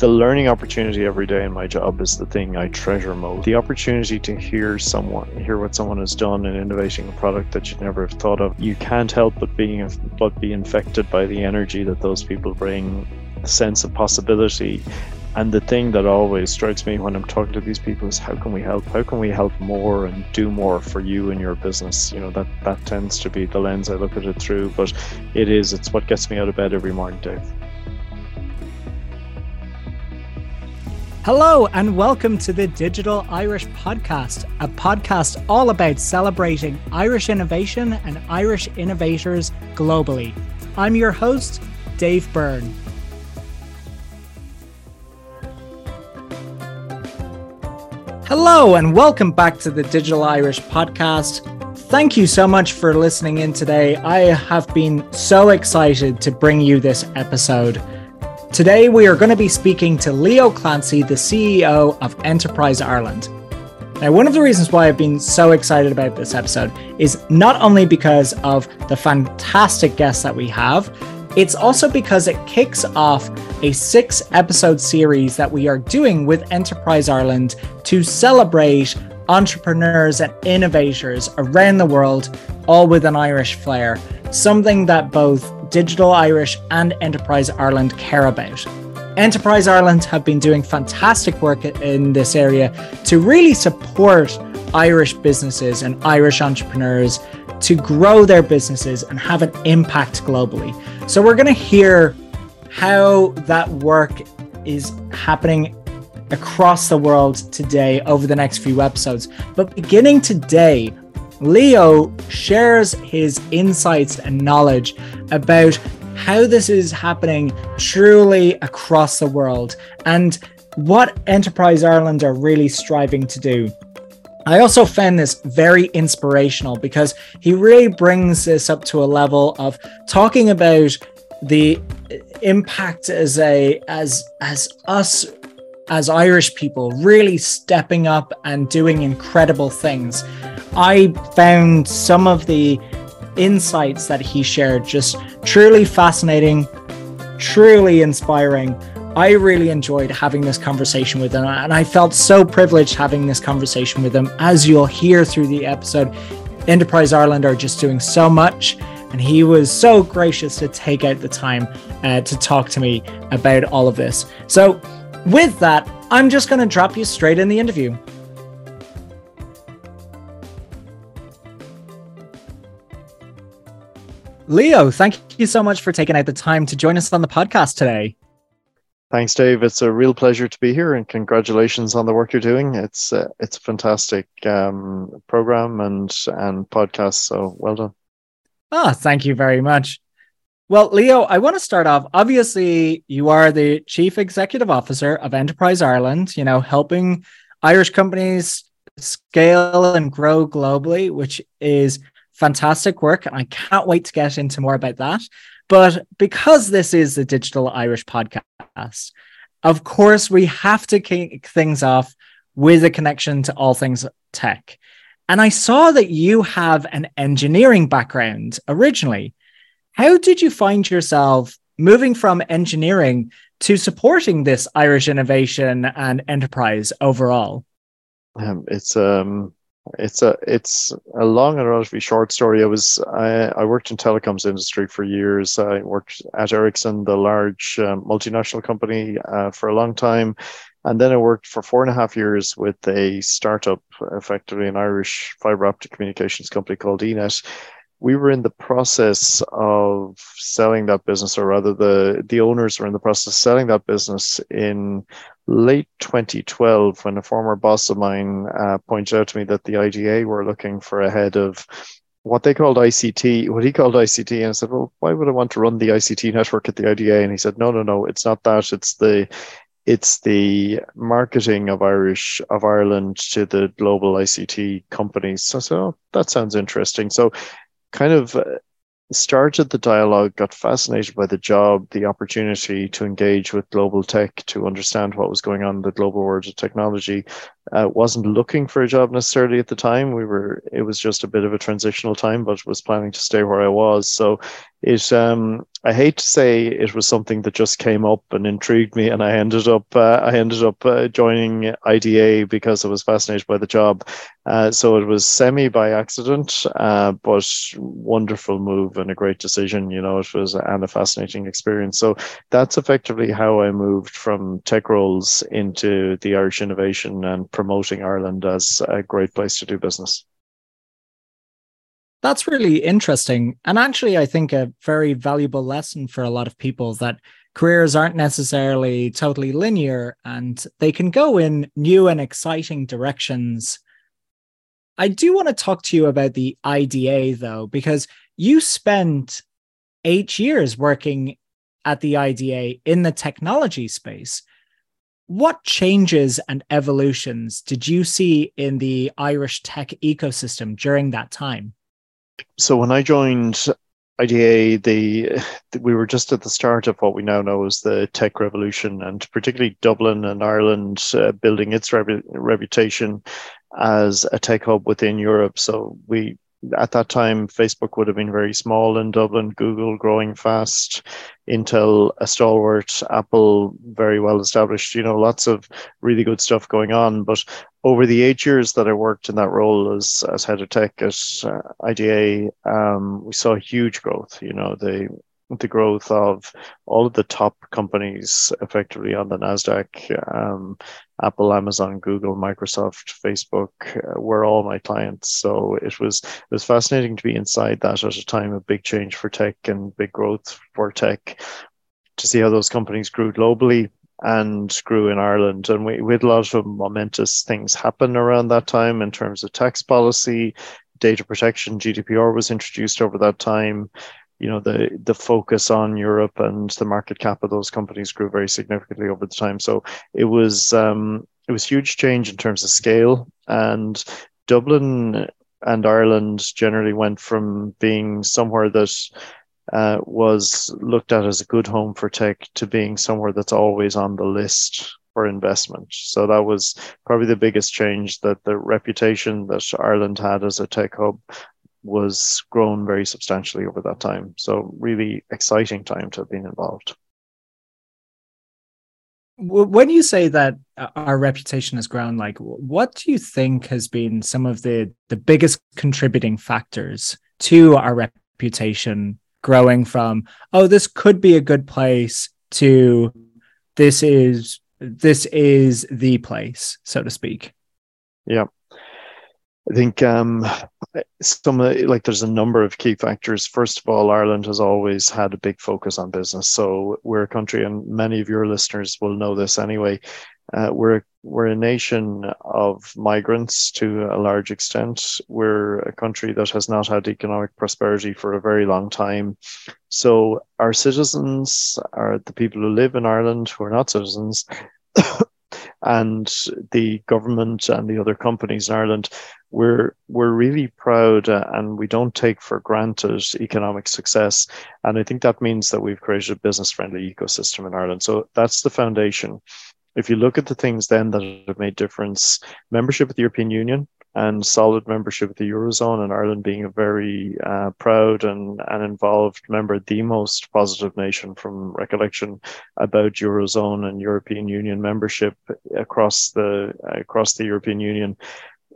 the learning opportunity every day in my job is the thing I treasure most. The opportunity to hear someone, hear what someone has done in innovating a product that you'd never have thought of. You can't help but being but be infected by the energy that those people bring, the sense of possibility. And the thing that always strikes me when I'm talking to these people is how can we help? How can we help more and do more for you and your business? You know, that that tends to be the lens I look at it through, but it is, it's what gets me out of bed every morning, Dave. Hello, and welcome to the Digital Irish Podcast, a podcast all about celebrating Irish innovation and Irish innovators globally. I'm your host, Dave Byrne. Hello, and welcome back to the Digital Irish Podcast. Thank you so much for listening in today. I have been so excited to bring you this episode. Today, we are going to be speaking to Leo Clancy, the CEO of Enterprise Ireland. Now, one of the reasons why I've been so excited about this episode is not only because of the fantastic guests that we have, it's also because it kicks off a six episode series that we are doing with Enterprise Ireland to celebrate entrepreneurs and innovators around the world, all with an Irish flair, something that both Digital Irish and Enterprise Ireland care about. Enterprise Ireland have been doing fantastic work in this area to really support Irish businesses and Irish entrepreneurs to grow their businesses and have an impact globally. So, we're going to hear how that work is happening across the world today over the next few episodes. But beginning today, Leo shares his insights and knowledge about how this is happening truly across the world and what Enterprise Ireland are really striving to do. I also found this very inspirational because he really brings this up to a level of talking about the impact as a as as us as Irish people really stepping up and doing incredible things. I found some of the insights that he shared just truly fascinating, truly inspiring. I really enjoyed having this conversation with him, and I felt so privileged having this conversation with him. As you'll hear through the episode, Enterprise Ireland are just doing so much, and he was so gracious to take out the time uh, to talk to me about all of this. So, with that, I'm just going to drop you straight in the interview. Leo, thank you so much for taking out the time to join us on the podcast today. Thanks, Dave. It's a real pleasure to be here, and congratulations on the work you're doing. It's uh, it's a fantastic um, program and and podcast. So well done. Ah, oh, thank you very much. Well, Leo, I want to start off. Obviously, you are the chief executive officer of Enterprise Ireland, you know, helping Irish companies scale and grow globally, which is fantastic work. And I can't wait to get into more about that. But because this is the Digital Irish podcast, of course, we have to kick things off with a connection to all things tech. And I saw that you have an engineering background originally. How did you find yourself moving from engineering to supporting this Irish innovation and enterprise overall? Um, it's um, it's a it's a long and relatively short story. I was I, I worked in telecoms industry for years. I worked at Ericsson, the large um, multinational company, uh, for a long time, and then I worked for four and a half years with a startup, effectively an Irish fiber optic communications company called eNet we were in the process of selling that business, or rather, the the owners were in the process of selling that business in late 2012 when a former boss of mine uh, pointed out to me that the IDA were looking for a head of what they called ICT, what he called ICT. And I said, Well, why would I want to run the ICT network at the IDA? And he said, No, no, no, it's not that. It's the it's the marketing of Irish of Ireland to the global ICT companies. So, so that sounds interesting. So kind of uh, started the dialogue, got fascinated by the job, the opportunity to engage with global tech, to understand what was going on in the global world of technology. Uh, wasn't looking for a job necessarily at the time. We were it was just a bit of a transitional time, but was planning to stay where I was. So it um, I hate to say it was something that just came up and intrigued me, and I ended up uh, I ended up uh, joining IDA because I was fascinated by the job. Uh, so it was semi by accident, uh, but wonderful move and a great decision. You know, it was and a fascinating experience. So that's effectively how I moved from tech roles into the Irish innovation and promoting Ireland as a great place to do business. That's really interesting. And actually, I think a very valuable lesson for a lot of people that careers aren't necessarily totally linear and they can go in new and exciting directions. I do want to talk to you about the IDA, though, because you spent eight years working at the IDA in the technology space. What changes and evolutions did you see in the Irish tech ecosystem during that time? so when I joined IDA, the we were just at the start of what we now know as the tech revolution, and particularly Dublin and Ireland uh, building its reputation as a tech hub within Europe. So we at that time, Facebook would have been very small in Dublin, Google growing fast, Intel a stalwart, Apple very well established, you know, lots of really good stuff going on. But over the eight years that I worked in that role as, as head of tech at uh, IDA, um, we saw huge growth. You know, the the growth of all of the top companies effectively on the Nasdaq, um, Apple, Amazon, Google, Microsoft, Facebook uh, were all my clients. So it was it was fascinating to be inside that at a time of big change for tech and big growth for tech, to see how those companies grew globally and grew in Ireland. And we, we had a lot of momentous things happen around that time in terms of tax policy, data protection. GDPR was introduced over that time you know the the focus on Europe and the market cap of those companies grew very significantly over the time. So it was um, it was huge change in terms of scale, and Dublin and Ireland generally went from being somewhere that uh, was looked at as a good home for tech to being somewhere that's always on the list for investment. So that was probably the biggest change that the reputation that Ireland had as a tech hub was grown very substantially over that time. So really exciting time to have been involved. When you say that uh, our reputation has grown, like what do you think has been some of the the biggest contributing factors to our reputation growing from oh this could be a good place to this is this is the place so to speak yeah I think um, some like there's a number of key factors. First of all, Ireland has always had a big focus on business. So we're a country, and many of your listeners will know this anyway. Uh, we're we're a nation of migrants to a large extent. We're a country that has not had economic prosperity for a very long time. So our citizens are the people who live in Ireland who are not citizens. and the government and the other companies in Ireland, we're we're really proud uh, and we don't take for granted economic success. And I think that means that we've created a business friendly ecosystem in Ireland. So that's the foundation. If you look at the things then that have made difference, membership of the European Union, and solid membership of the Eurozone and Ireland being a very uh, proud and, and involved member, the most positive nation from recollection about Eurozone and European Union membership across the across the European Union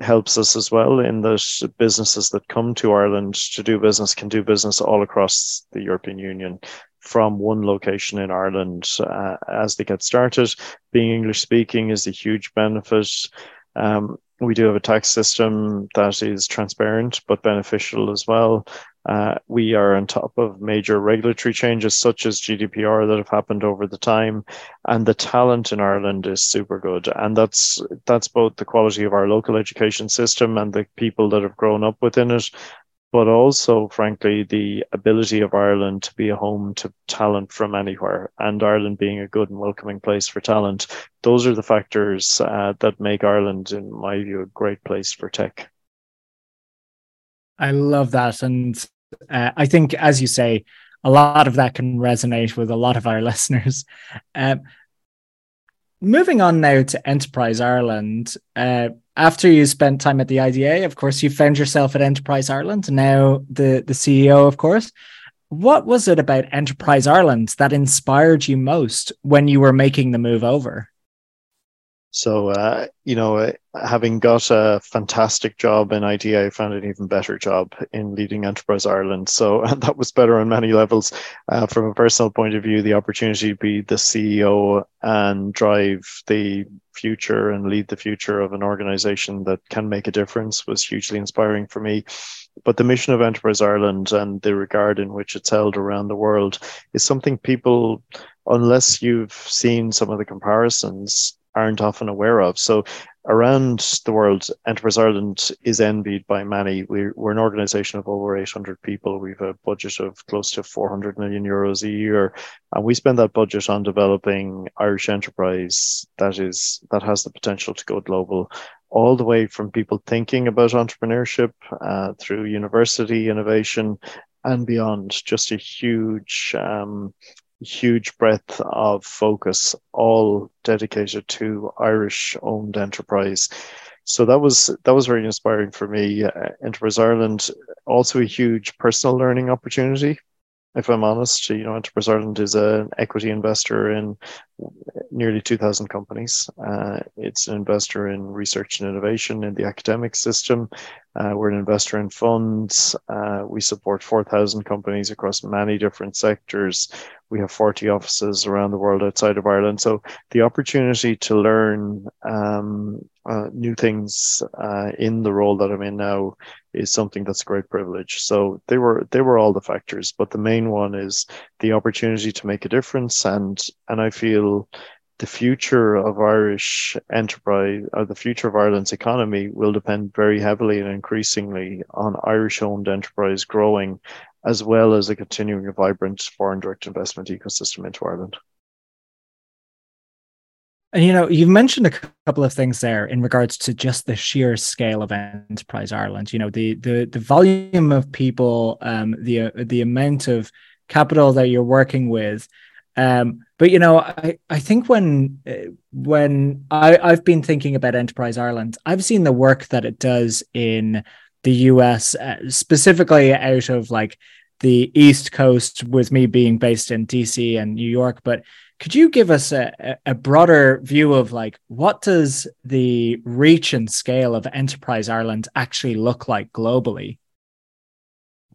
helps us as well in that businesses that come to Ireland to do business can do business all across the European Union from one location in Ireland uh, as they get started. Being English speaking is a huge benefit. Um, we do have a tax system that is transparent but beneficial as well. Uh, we are on top of major regulatory changes such as GDPR that have happened over the time, and the talent in Ireland is super good. And that's that's both the quality of our local education system and the people that have grown up within it, but also, frankly, the ability of Ireland to be a home to talent from anywhere, and Ireland being a good and welcoming place for talent. Those are the factors uh, that make Ireland, in my view, a great place for tech. I love that. And uh, I think, as you say, a lot of that can resonate with a lot of our listeners. Um, moving on now to Enterprise Ireland. Uh, after you spent time at the IDA, of course, you found yourself at Enterprise Ireland, now the, the CEO, of course. What was it about Enterprise Ireland that inspired you most when you were making the move over? So, uh, you know, uh, having got a fantastic job in IDA, I found an even better job in leading Enterprise Ireland. So that was better on many levels. Uh, from a personal point of view, the opportunity to be the CEO and drive the future and lead the future of an organization that can make a difference was hugely inspiring for me. But the mission of Enterprise Ireland and the regard in which it's held around the world is something people, unless you've seen some of the comparisons, aren't often aware of. So around the world, Enterprise Ireland is envied by many. We're, we're an organization of over 800 people. We've a budget of close to 400 million euros a year. And we spend that budget on developing Irish enterprise that is that has the potential to go global all the way from people thinking about entrepreneurship uh, through university innovation and beyond. Just a huge um, huge breadth of focus, all dedicated to Irish owned enterprise. So that was that was very inspiring for me. Enterprise Ireland also a huge personal learning opportunity. If I'm honest, you know, Enterprise Ireland is an equity investor in nearly 2,000 companies. Uh, it's an investor in research and innovation in the academic system. Uh, we're an investor in funds. Uh, we support 4,000 companies across many different sectors. We have 40 offices around the world outside of Ireland. So the opportunity to learn um, uh, new things uh, in the role that I'm in now is something that's a great privilege. So they were they were all the factors, but the main one is the opportunity to make a difference, and and I feel the future of Irish enterprise or the future of Ireland's economy will depend very heavily and increasingly on Irish owned enterprise growing, as well as a continuing vibrant foreign direct investment ecosystem into Ireland. And you know, you've mentioned a couple of things there in regards to just the sheer scale of Enterprise Ireland. You know, the the the volume of people, um, the uh, the amount of capital that you're working with, um, but you know, I, I think when uh, when I, I've been thinking about Enterprise Ireland, I've seen the work that it does in the US, uh, specifically out of like the East Coast, with me being based in DC and New York. But could you give us a, a broader view of like what does the reach and scale of Enterprise Ireland actually look like globally?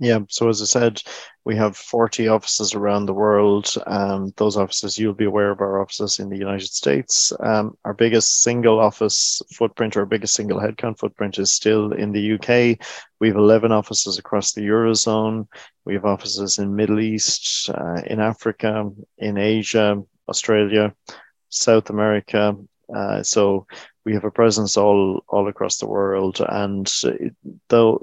Yeah, so as I said, we have 40 offices around the world. Um, those offices, you'll be aware of our offices in the United States. Um, our biggest single office footprint, our biggest single headcount footprint is still in the UK. We have 11 offices across the Eurozone. We have offices in Middle East, uh, in Africa, in Asia, Australia, South America. Uh, so we have a presence all all across the world, and though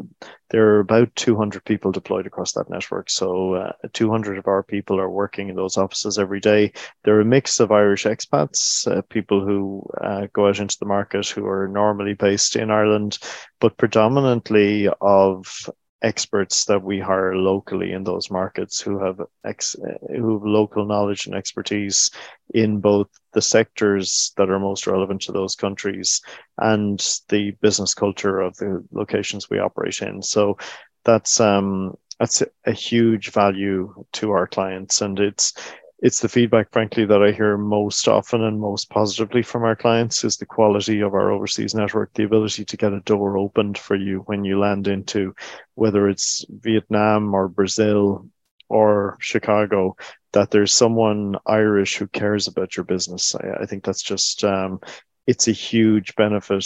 there are about 200 people deployed across that network, so uh, 200 of our people are working in those offices every day. They're a mix of Irish expats, uh, people who uh, go out into the market who are normally based in Ireland, but predominantly of experts that we hire locally in those markets who have ex who have local knowledge and expertise in both the sectors that are most relevant to those countries and the business culture of the locations we operate in. So that's um that's a huge value to our clients and it's it's the feedback, frankly, that I hear most often and most positively from our clients is the quality of our overseas network, the ability to get a door opened for you when you land into whether it's Vietnam or Brazil or Chicago, that there's someone Irish who cares about your business. I, I think that's just um, it's a huge benefit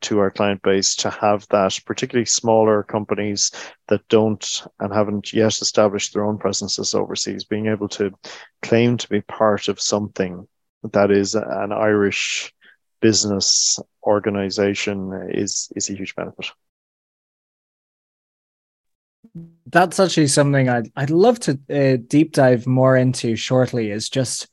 to our client base to have that, particularly smaller companies that don't and haven't yet established their own presences overseas, being able to claim to be part of something that is an Irish business organization is is a huge benefit. That's actually something I'd I'd love to uh, deep dive more into shortly. Is just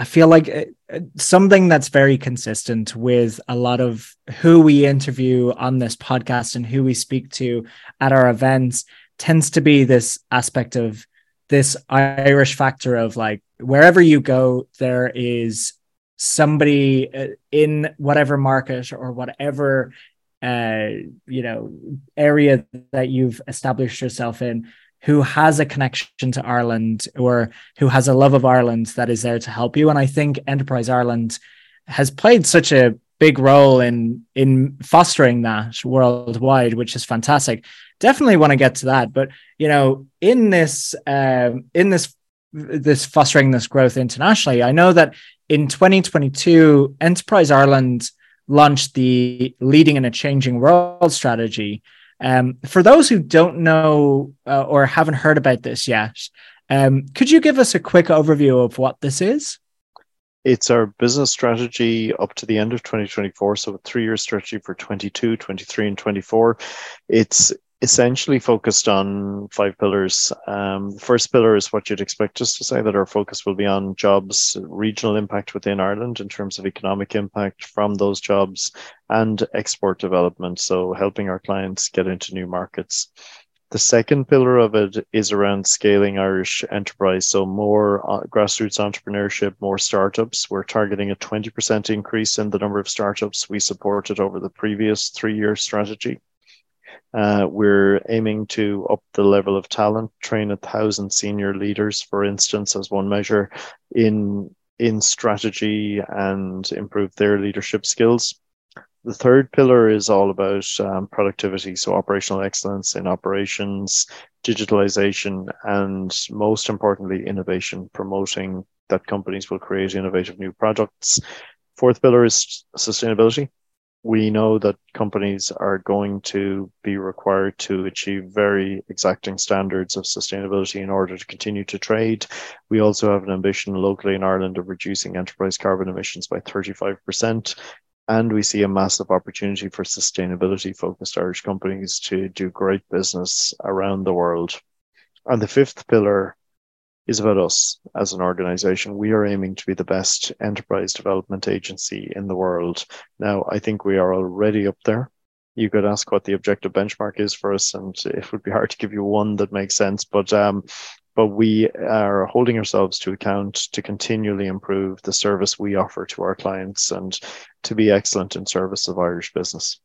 I feel like uh, uh, something that's very consistent with a lot of who we interview on this podcast and who we speak to at our events tends to be this aspect of this Irish factor of like wherever you go, there is somebody uh, in whatever market or whatever uh, you know area that you've established yourself in who has a connection to Ireland or who has a love of Ireland that is there to help you. And I think Enterprise Ireland has played such a big role in in fostering that worldwide, which is fantastic. Definitely want to get to that, but you know, in this um, in this this fostering this growth internationally, I know that in 2022, Enterprise Ireland launched the Leading in a Changing World strategy, um, for those who don't know uh, or haven't heard about this yet, um, could you give us a quick overview of what this is? It's our business strategy up to the end of 2024. So, a three year strategy for 22, 23, and 24. It's essentially focused on five pillars. Um, the first pillar is what you'd expect us to say that our focus will be on jobs, regional impact within Ireland in terms of economic impact from those jobs and export development. So helping our clients get into new markets. The second pillar of it is around scaling Irish enterprise. So more uh, grassroots entrepreneurship, more startups. We're targeting a 20% increase in the number of startups we supported over the previous three year strategy. Uh, we're aiming to up the level of talent, train a thousand senior leaders, for instance, as one measure in in strategy and improve their leadership skills. The third pillar is all about um, productivity, so operational excellence in operations, digitalization, and most importantly, innovation, promoting that companies will create innovative new products. Fourth pillar is sustainability we know that companies are going to be required to achieve very exacting standards of sustainability in order to continue to trade. We also have an ambition locally in Ireland of reducing enterprise carbon emissions by 35%. And we see a massive opportunity for sustainability focused Irish companies to do great business around the world. And the fifth pillar is about us as an organization. We are aiming to be the best enterprise development agency in the world. Now, I think we are already up there. You could ask what the objective benchmark is for us, and it would be hard to give you one that makes sense. But um, but we are holding ourselves to account to continually improve the service we offer to our clients and to be excellent in service of Irish business.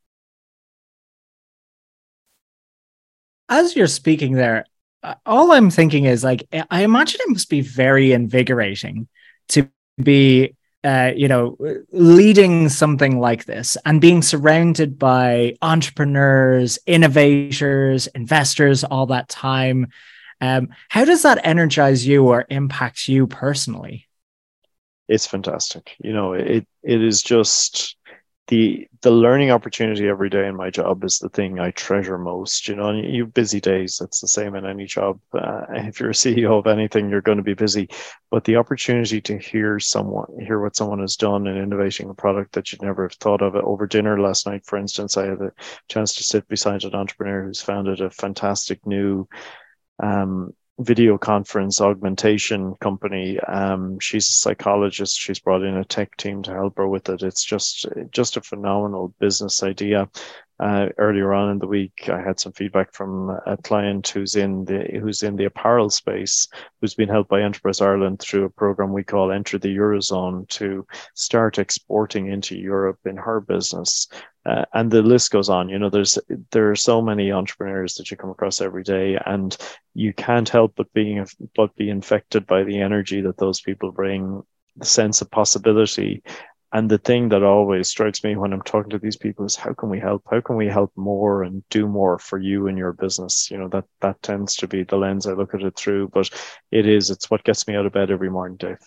As you're speaking there, all I'm thinking is like I imagine it must be very invigorating to be uh, you know leading something like this and being surrounded by entrepreneurs, innovators, investors all that time. Um, how does that energize you or impact you personally? It's fantastic. You know, it it is just the the learning opportunity every day in my job is the thing I treasure most. You know, and you busy days. It's the same in any job. Uh, if you're a CEO of anything, you're going to be busy. But the opportunity to hear someone, hear what someone has done in innovating a product that you'd never have thought of over dinner last night, for instance, I had a chance to sit beside an entrepreneur who's founded a fantastic new um, video conference augmentation company. Um, she's a psychologist. She's brought in a tech team to help her with it. It's just just a phenomenal business idea. Uh, earlier on in the week, I had some feedback from a client who's in the who's in the apparel space, who's been helped by Enterprise Ireland through a program we call Enter the Eurozone to start exporting into Europe in her business. Uh, and the list goes on. You know, there's there are so many entrepreneurs that you come across every day, and you can't help but being but be infected by the energy that those people bring, the sense of possibility, and the thing that always strikes me when I'm talking to these people is how can we help? How can we help more and do more for you and your business? You know, that that tends to be the lens I look at it through, but it is, it's what gets me out of bed every morning, Dave.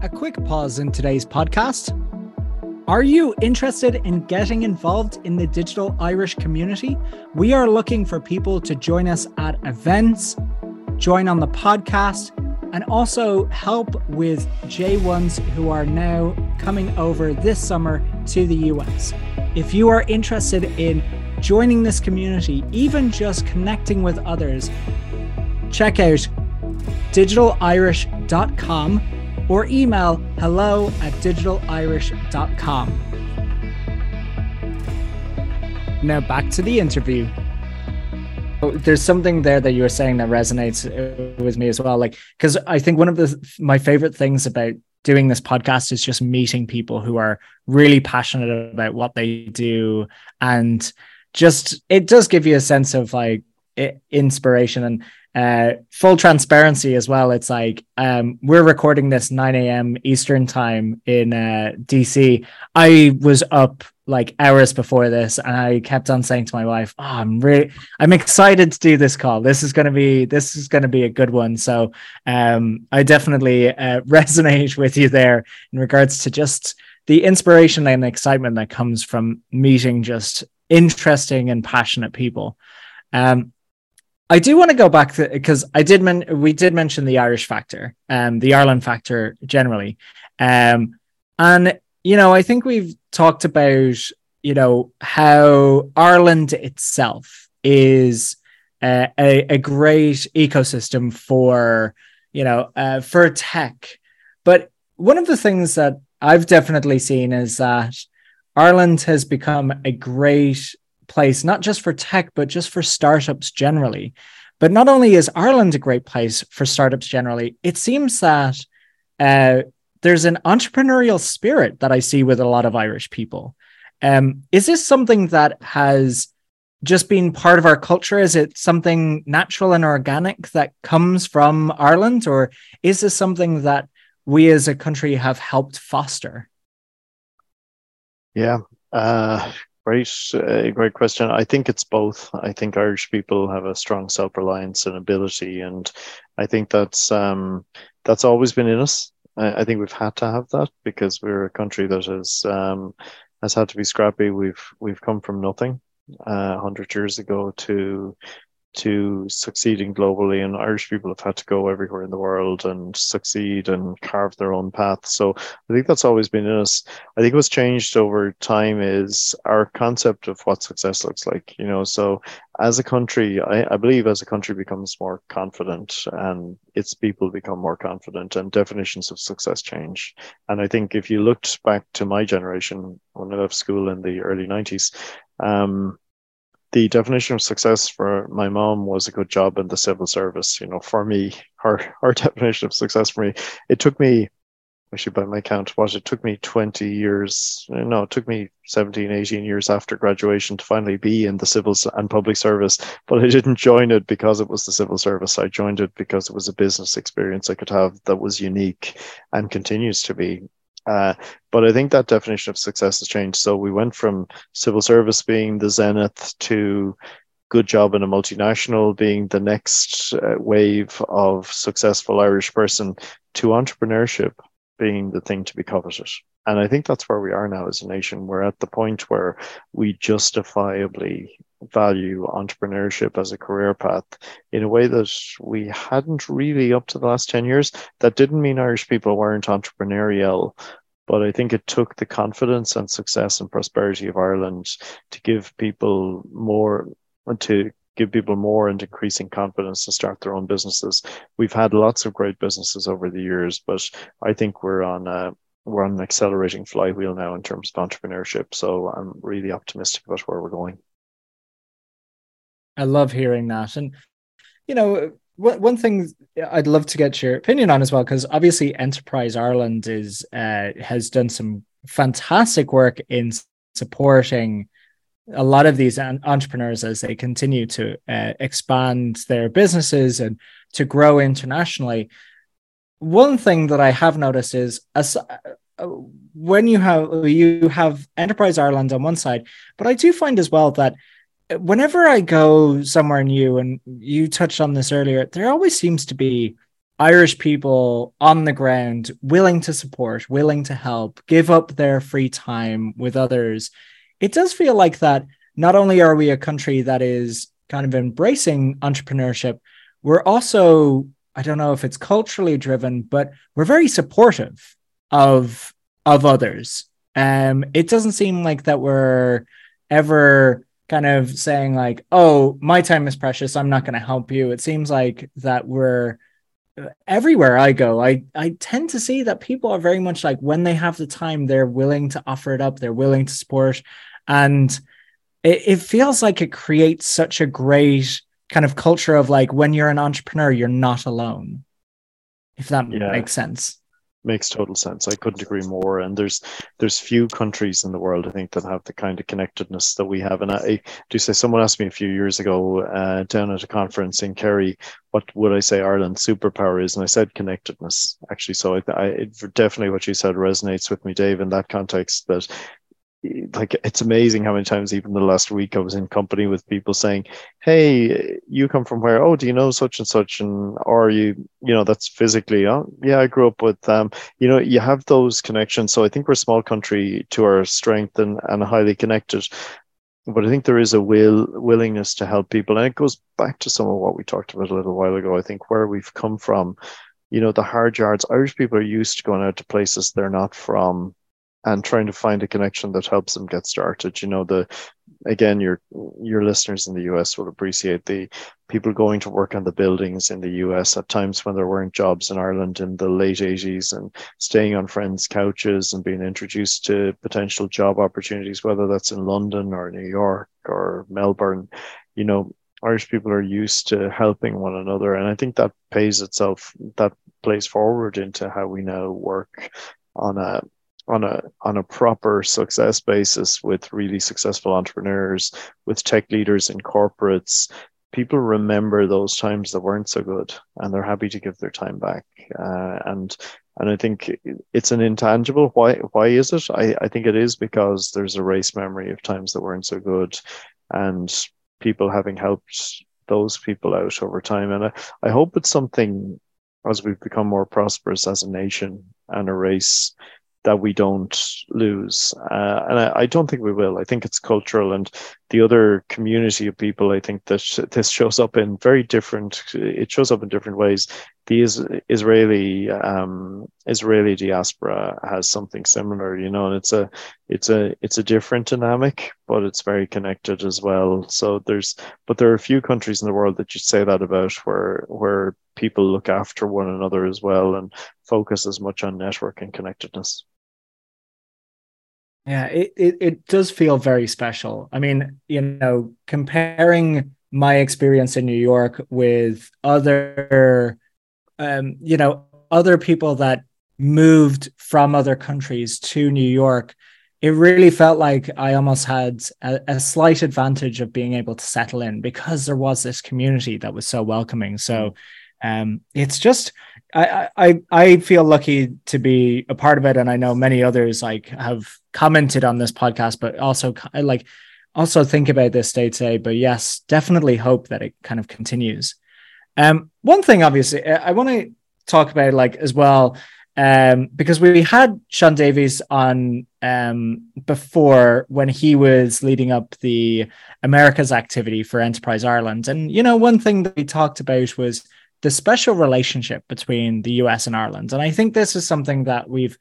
A quick pause in today's podcast. Are you interested in getting involved in the digital Irish community? We are looking for people to join us at events, join on the podcast, and also help with J1s who are now coming over this summer to the US. If you are interested in joining this community, even just connecting with others, check out digitalirish.com or email hello at digitalirish.com. Now back to the interview. There's something there that you were saying that resonates uh, with me as well like because i think one of the my favorite things about doing this podcast is just meeting people who are really passionate about what they do and just it does give you a sense of like inspiration and uh, full transparency as well. It's like um, we're recording this 9 a.m. Eastern time in uh, DC. I was up like hours before this, and I kept on saying to my wife, "Oh, I'm really, I'm excited to do this call. This is going to be, this is going to be a good one." So, um, I definitely uh, resonate with you there in regards to just the inspiration and excitement that comes from meeting just interesting and passionate people. Um, I do want to go back to because I did men- we did mention the Irish factor, um, the Ireland factor generally, um, and you know I think we've talked about you know how Ireland itself is a, a, a great ecosystem for you know uh, for tech, but one of the things that I've definitely seen is that Ireland has become a great place, not just for tech, but just for startups generally. But not only is Ireland a great place for startups generally, it seems that uh, there's an entrepreneurial spirit that I see with a lot of Irish people. Um, is this something that has just been part of our culture? Is it something natural and organic that comes from Ireland, or is this something that we as a country have helped foster? Yeah, uh, great, uh, great question. I think it's both. I think Irish people have a strong self-reliance and ability, and I think that's um, that's always been in us. I, I, think we've had to have that because we're a country that has um, has had to be scrappy. We've we've come from nothing uh, hundred years ago to to succeeding globally and irish people have had to go everywhere in the world and succeed and carve their own path. So i think that's always been in us. I think what's changed over time is our concept of what success looks like you know? So as a country I, I believe as a country becomes more confident and its people become more confident and definitions of success change. And i think if you looked back to my generation when i left school in the early 90s um, the definition of success for my mom was a good job in the civil service. You know, for me, her her definition of success for me, it took me, actually by my count, what it took me 20 years, no, it took me 17, 18 years after graduation to finally be in the civil and public service. But I didn't join it because it was the civil service. I joined it because it was a business experience I could have that was unique and continues to be. Uh, but I think that definition of success has changed. So we went from civil service being the zenith to good job in a multinational being the next uh, wave of successful Irish person to entrepreneurship being the thing to be coveted. And I think that's where we are now as a nation. We're at the point where we justifiably value entrepreneurship as a career path in a way that we hadn't really up to the last 10 years. That didn't mean Irish people weren't entrepreneurial, but I think it took the confidence and success and prosperity of Ireland to give people more, to give people more and increasing confidence to start their own businesses. We've had lots of great businesses over the years, but I think we're on a we're on an accelerating flywheel now in terms of entrepreneurship. So I'm really optimistic about where we're going. I love hearing that. And, you know, one thing I'd love to get your opinion on as well, because obviously Enterprise Ireland is uh, has done some fantastic work in supporting a lot of these entrepreneurs as they continue to uh, expand their businesses and to grow internationally. One thing that I have noticed is as, uh, when you have you have Enterprise Ireland on one side, but I do find as well that whenever I go somewhere new, and you touched on this earlier, there always seems to be Irish people on the ground willing to support, willing to help, give up their free time with others. It does feel like that not only are we a country that is kind of embracing entrepreneurship, we're also, I don't know if it's culturally driven, but we're very supportive of of others. Um, it doesn't seem like that we're ever kind of saying like, "Oh, my time is precious. I'm not going to help you." It seems like that we're uh, everywhere I go. I I tend to see that people are very much like when they have the time, they're willing to offer it up. They're willing to support, and it, it feels like it creates such a great kind of culture of like when you're an entrepreneur, you're not alone. If that yeah. makes sense. Makes total sense. I couldn't agree more. And there's there's few countries in the world I think that have the kind of connectedness that we have. And I do say someone asked me a few years ago uh, down at a conference in Kerry, what would I say Ireland's superpower is? And I said connectedness actually. So I, I it, definitely what you said resonates with me, Dave, in that context. That like it's amazing how many times even the last week I was in company with people saying, "Hey, you come from where? Oh, do you know such and such?" And or you, you know, that's physically. Oh, yeah, I grew up with them. Um, you know, you have those connections. So I think we're a small country to our strength and and highly connected. But I think there is a will willingness to help people, and it goes back to some of what we talked about a little while ago. I think where we've come from, you know, the hard yards. Irish people are used to going out to places they're not from and trying to find a connection that helps them get started. You know, the again, your your listeners in the US will appreciate the people going to work on the buildings in the US at times when there weren't jobs in Ireland in the late 80s and staying on friends' couches and being introduced to potential job opportunities, whether that's in London or New York or Melbourne. You know, Irish people are used to helping one another. And I think that pays itself, that plays forward into how we now work on a on a on a proper success basis with really successful entrepreneurs, with tech leaders in corporates, people remember those times that weren't so good, and they're happy to give their time back. Uh, and and I think it's an intangible. Why why is it? I, I think it is because there's a race memory of times that weren't so good, and people having helped those people out over time. And I, I hope it's something as we've become more prosperous as a nation and a race that we don't lose. Uh, and I, I, don't think we will. I think it's cultural and the other community of people. I think that this shows up in very different. It shows up in different ways. The Israeli um, Israeli diaspora has something similar, you know, and it's a it's a it's a different dynamic, but it's very connected as well. So there's, but there are a few countries in the world that you'd say that about where where people look after one another as well and focus as much on network and connectedness. Yeah, it, it, it does feel very special. I mean, you know, comparing my experience in New York with other, um, you know, other people that moved from other countries to New York, it really felt like I almost had a, a, slight advantage of being able to settle in because there was this community that was so welcoming. So um, it's just I, I I feel lucky to be a part of it, and I know many others like have commented on this podcast, but also like also think about this day to day. But yes, definitely hope that it kind of continues. Um, one thing, obviously, I want to talk about like as well, um, because we had Sean Davies on um before when he was leading up the Americas activity for Enterprise Ireland, and you know one thing that we talked about was the special relationship between the US and Ireland. And I think this is something that we've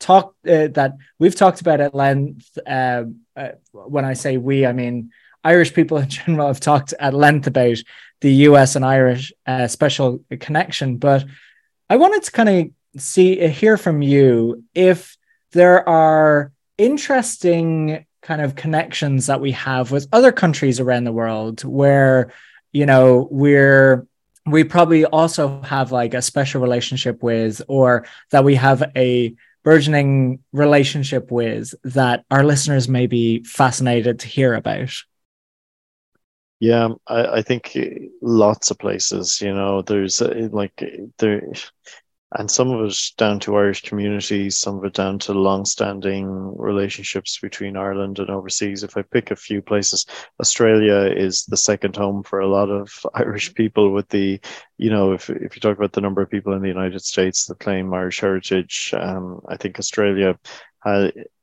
talked uh, that we've talked about at length. Uh, uh, when I say we, I mean Irish people in general have talked at length about the US and Irish uh, special connection. But I wanted to kind of see uh, hear from you if there are interesting kind of connections that we have with other countries around the world where you know we're we probably also have like a special relationship with or that we have a burgeoning relationship with that our listeners may be fascinated to hear about. Yeah i, I think lots of places you know there's like there and some of it down to Irish communities, some of it down to long-standing relationships between Ireland and overseas. If I pick a few places, Australia is the second home for a lot of Irish people. With the, you know, if if you talk about the number of people in the United States that claim Irish heritage, um, I think Australia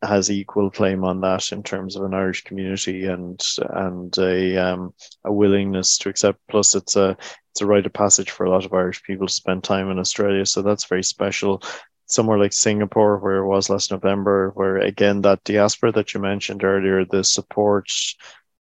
has, equal claim on that in terms of an Irish community and and a um, a willingness to accept. Plus, it's a it's a rite of passage for a lot of Irish people to spend time in Australia, so that's very special. Somewhere like Singapore, where it was last November, where again that diaspora that you mentioned earlier, the support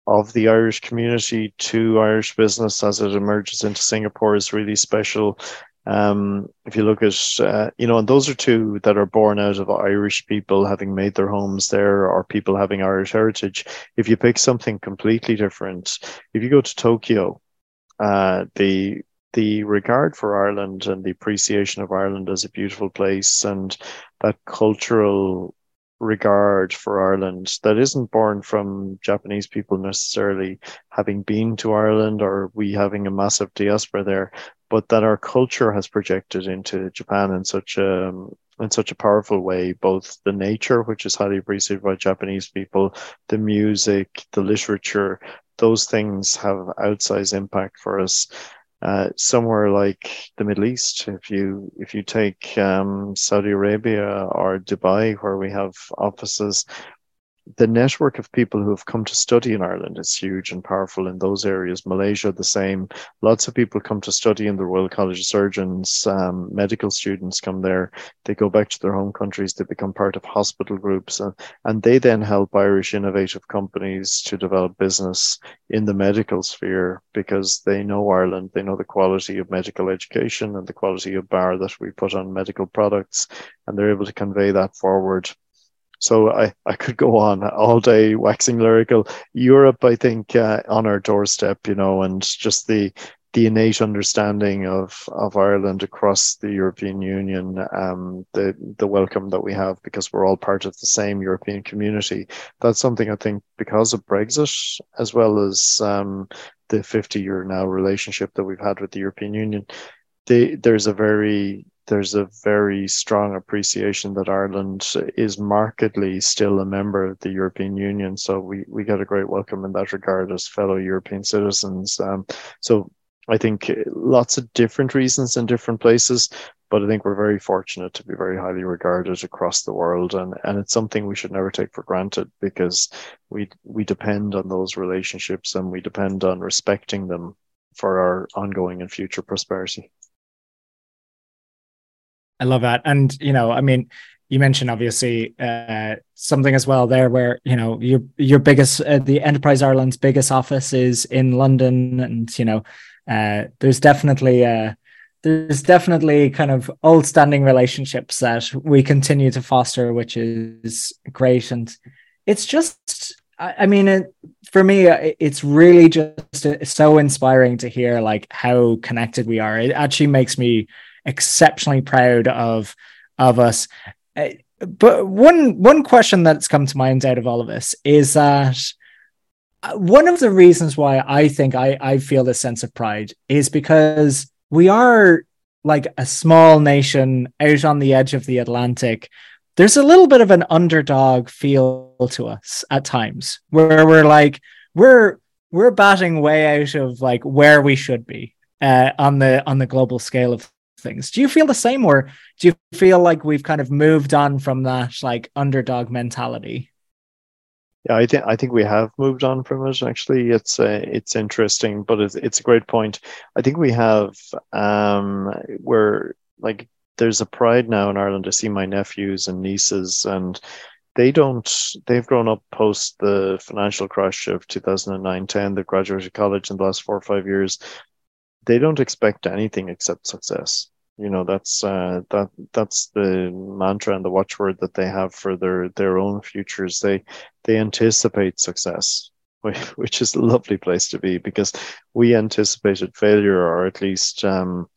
of the Irish community to Irish business as it emerges into Singapore is really special. Um, if you look at, uh, you know, and those are two that are born out of Irish people having made their homes there or people having Irish heritage. If you pick something completely different, if you go to Tokyo, uh, the the regard for Ireland and the appreciation of Ireland as a beautiful place and that cultural regard for Ireland that isn't born from Japanese people necessarily having been to Ireland or we having a massive diaspora there, but that our culture has projected into Japan in such a in such a powerful way, both the nature, which is highly appreciated by Japanese people, the music, the literature, those things have outsized impact for us. Uh, somewhere like the Middle East, if you if you take um, Saudi Arabia or Dubai, where we have offices, the network of people who have come to study in Ireland is huge and powerful in those areas. Malaysia, the same. Lots of people come to study in the Royal College of Surgeons. Um, medical students come there. They go back to their home countries. They become part of hospital groups, and, and they then help Irish innovative companies to develop business in the medical sphere because they know Ireland. They know the quality of medical education and the quality of bar that we put on medical products, and they're able to convey that forward so I, I could go on all day waxing lyrical. Europe, I think, uh, on our doorstep, you know, and just the the innate understanding of of Ireland across the European Union, um, the the welcome that we have because we're all part of the same European community. That's something I think because of Brexit, as well as um, the 50 year now relationship that we've had with the European Union, they, there's a very there's a very strong appreciation that Ireland is markedly still a member of the European Union. So we, we get a great welcome in that regard as fellow European citizens. Um, so I think lots of different reasons in different places, but I think we're very fortunate to be very highly regarded across the world, and and it's something we should never take for granted because we we depend on those relationships and we depend on respecting them for our ongoing and future prosperity. I love that. And, you know, I mean, you mentioned obviously uh, something as well there where, you know, your, your biggest, uh, the Enterprise Ireland's biggest office is in London. And, you know, uh, there's definitely, uh, there's definitely kind of old standing relationships that we continue to foster, which is great. And it's just, I, mean, it, for me, uh, it's really just uh, so inspiring to hear like how connected we are. It actually makes me exceptionally proud of of us. Uh, but one one question that's come to mind out of all of this is that uh, one of the reasons why I think I, I feel this sense of pride is because we are like a small nation out on the edge of the Atlantic. There's a little bit of an underdog feel to us at times where we're like, we're we're batting way out of like where we should be uh, on the on the global scale of things. Do you feel the same, or do you feel like we've kind of moved on from that like underdog mentality? Yeah, I think I think we have moved on from it. Actually, it's uh, it's interesting, but it's it's a great point. I think we have um, where like there's a pride now in Ireland. I see my nephews and nieces, and they don't. They've grown up post the financial crash of 2009-10. They've graduated college in the last four or five years. They don't expect anything except success. You know that's uh, that that's the mantra and the watchword that they have for their their own futures. They they anticipate success which is a lovely place to be because we anticipated failure or at least um,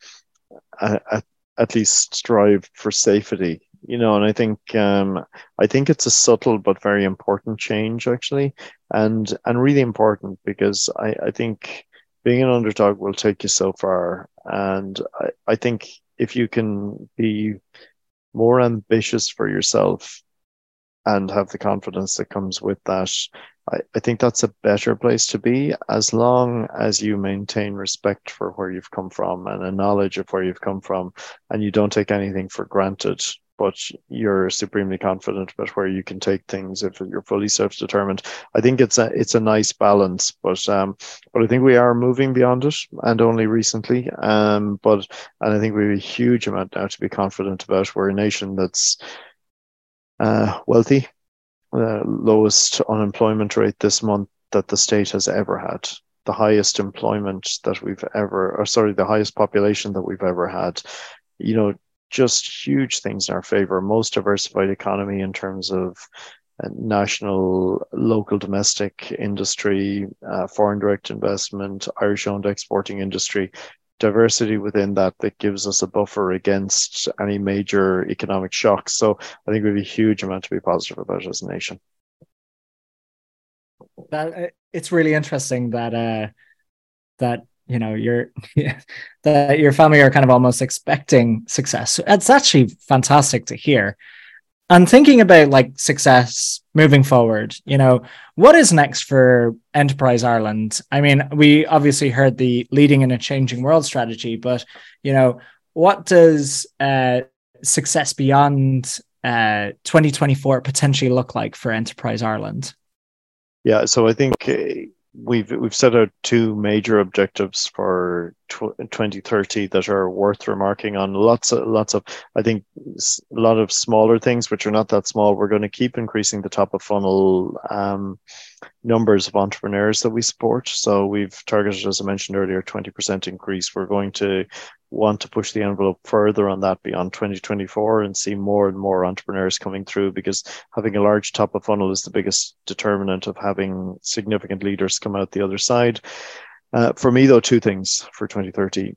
at, at least strive for safety you know and i think um, i think it's a subtle but very important change actually and and really important because i i think being an underdog will take you so far. And i i think if you can be more ambitious for yourself and have the confidence that comes with that, I, I think that's a better place to be as long as you maintain respect for where you've come from and a knowledge of where you've come from and you don't take anything for granted but you're supremely confident about where you can take things if you're fully self-determined. I think it's a it's a nice balance, but um, but I think we are moving beyond it, and only recently. Um, but and I think we have a huge amount now to be confident about. We're a nation that's uh, wealthy, uh, lowest unemployment rate this month that the state has ever had the highest employment that we've ever or sorry the highest population that we've ever had you know just huge things in our favor. Most diversified economy in terms of uh, national, local, domestic industry, uh, foreign direct investment, Irish owned exporting industry. diversity within that that gives us a buffer against any major economic shocks. So I think we have a huge amount to be positive about as a nation. That uh, it's really interesting that uh, that you know your that your family are kind of almost expecting success. It's actually fantastic to hear. And thinking about like success moving forward, you know, what is next for Enterprise Ireland? I mean, we obviously heard the leading in a changing world strategy, but you know, what does uh, success beyond uh, 2024 potentially look like for Enterprise Ireland? Yeah, so I think uh, we've we've set out two major objectives for tw- 2030 that are worth remarking on. Lots of lots of i think a lot of smaller things which are not that small. We're going to keep increasing the top of funnel um, numbers of entrepreneurs that we support. So we've targeted as i mentioned earlier 20% increase. We're going to want to push the envelope further on that beyond 2024 and see more and more entrepreneurs coming through because having a large top of funnel is the biggest determinant of having significant leaders come out the other side. Uh, for me, though, two things for 2030.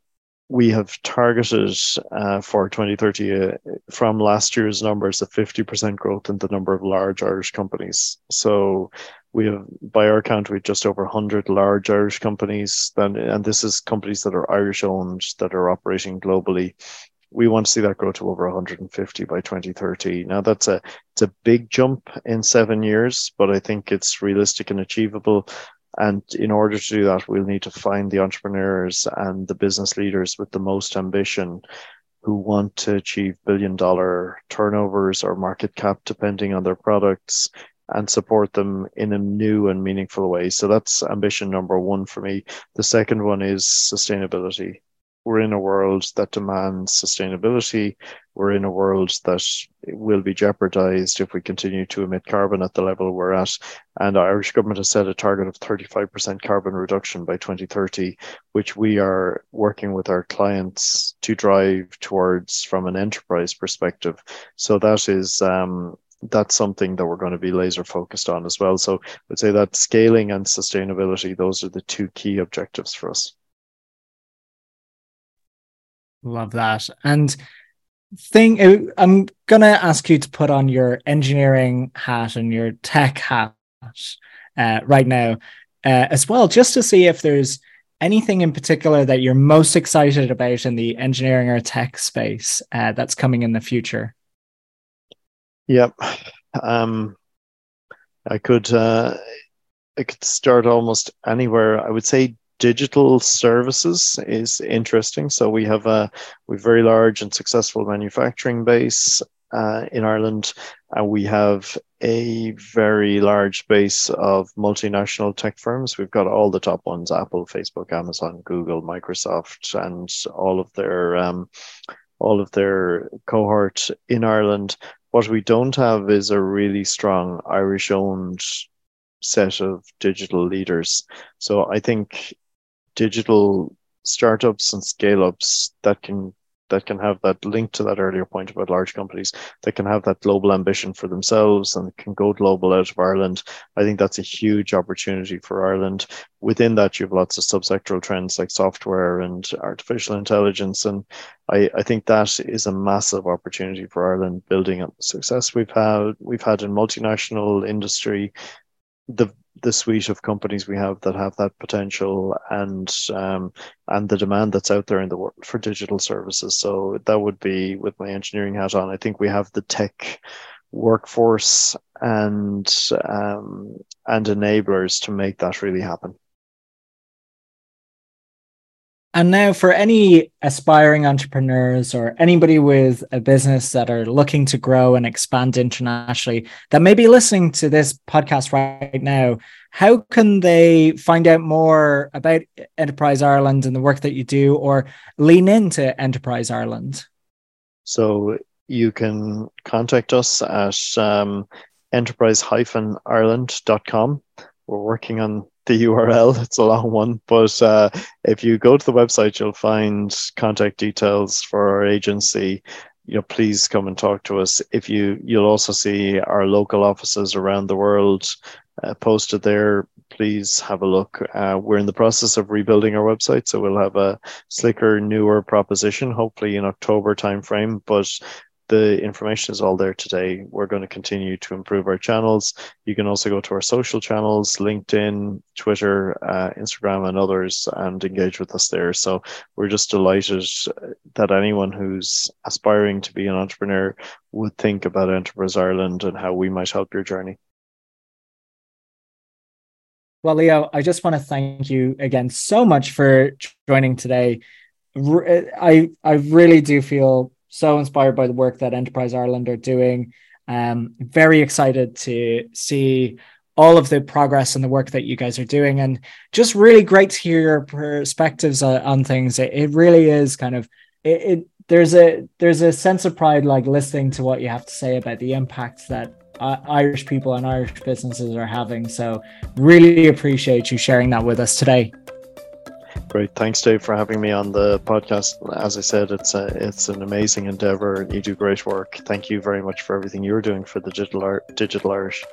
We have targeted uh, for 2030 uh, from last year's numbers a 50% growth in the number of large Irish companies. So we have, by our count, we have just over 100 large Irish companies. Then, and this is companies that are Irish owned that are operating globally. We want to see that grow to over 150 by 2030. Now that's a it's a big jump in seven years, but I think it's realistic and achievable. And in order to do that, we'll need to find the entrepreneurs and the business leaders with the most ambition who want to achieve billion dollar turnovers or market cap, depending on their products, and support them in a new and meaningful way. So that's ambition number one for me. The second one is sustainability. We're in a world that demands sustainability. We're in a world that will be jeopardized if we continue to emit carbon at the level we're at. And the Irish government has set a target of 35% carbon reduction by 2030, which we are working with our clients to drive towards from an enterprise perspective. So that is um, that's something that we're going to be laser focused on as well. So I would say that scaling and sustainability, those are the two key objectives for us. Love that. And thing uh, I'm gonna ask you to put on your engineering hat and your tech hat uh, right now uh, as well, just to see if there's anything in particular that you're most excited about in the engineering or tech space uh, that's coming in the future. Yep. Um, I could uh, I could start almost anywhere. I would say digital services is interesting. So we have a we very large and successful manufacturing base uh, in Ireland, and we have a very large base of multinational tech firms. We've got all the top ones: Apple, Facebook, Amazon, Google, Microsoft, and all of their um, all of their cohort in Ireland. What we don't have is a really strong Irish owned set of digital leaders. So I think digital startups and scale ups that can that can have that link to that earlier point about large companies that can have that global ambition for themselves and can go global out of Ireland. I think that's a huge opportunity for Ireland. Within that, you have lots of subsectoral trends like software and artificial intelligence. And I, I think that is a massive opportunity for Ireland building on the success we've had we've had in multinational industry. The the suite of companies we have that have that potential and um, and the demand that's out there in the world for digital services. So that would be with my engineering hat on. I think we have the tech workforce and um, and enablers to make that really happen. And now, for any aspiring entrepreneurs or anybody with a business that are looking to grow and expand internationally that may be listening to this podcast right now, how can they find out more about Enterprise Ireland and the work that you do or lean into Enterprise Ireland? So, you can contact us at um, enterprise-ireland.com. We're working on the URL. It's a long one, but uh, if you go to the website, you'll find contact details for our agency. You know, please come and talk to us. If you, you'll also see our local offices around the world uh, posted there. please have a look. Uh, we're in the process of rebuilding our website, so we'll have a slicker, newer proposition, hopefully in October timeframe. But the information is all there today. We're going to continue to improve our channels. You can also go to our social channels, LinkedIn, Twitter, uh, Instagram, and others, and engage with us there. So we're just delighted that anyone who's aspiring to be an entrepreneur would think about Enterprise Ireland and how we might help your journey. Well, Leo, I just want to thank you again so much for joining today. I I really do feel so inspired by the work that Enterprise Ireland are doing. Um, very excited to see all of the progress and the work that you guys are doing, and just really great to hear your perspectives on, on things. It, it, really is kind of it, it. There's a there's a sense of pride, like listening to what you have to say about the impact that uh, Irish people and Irish businesses are having. So, really appreciate you sharing that with us today. Great, thanks, Dave, for having me on the podcast. As I said, it's a, it's an amazing endeavor, and you do great work. Thank you very much for everything you're doing for the digital digital Irish.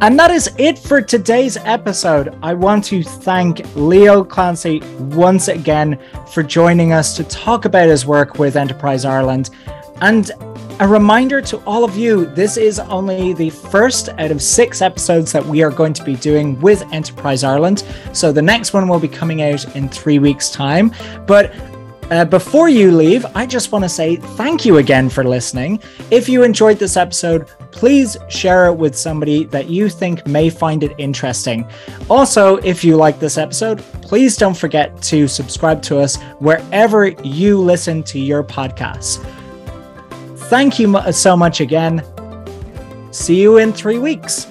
And that is it for today's episode. I want to thank Leo Clancy once again for joining us to talk about his work with Enterprise Ireland. And a reminder to all of you this is only the first out of six episodes that we are going to be doing with Enterprise Ireland. So the next one will be coming out in three weeks' time. But uh, before you leave, I just want to say thank you again for listening. If you enjoyed this episode, please share it with somebody that you think may find it interesting. Also, if you like this episode, please don't forget to subscribe to us wherever you listen to your podcasts. Thank you so much again. See you in three weeks.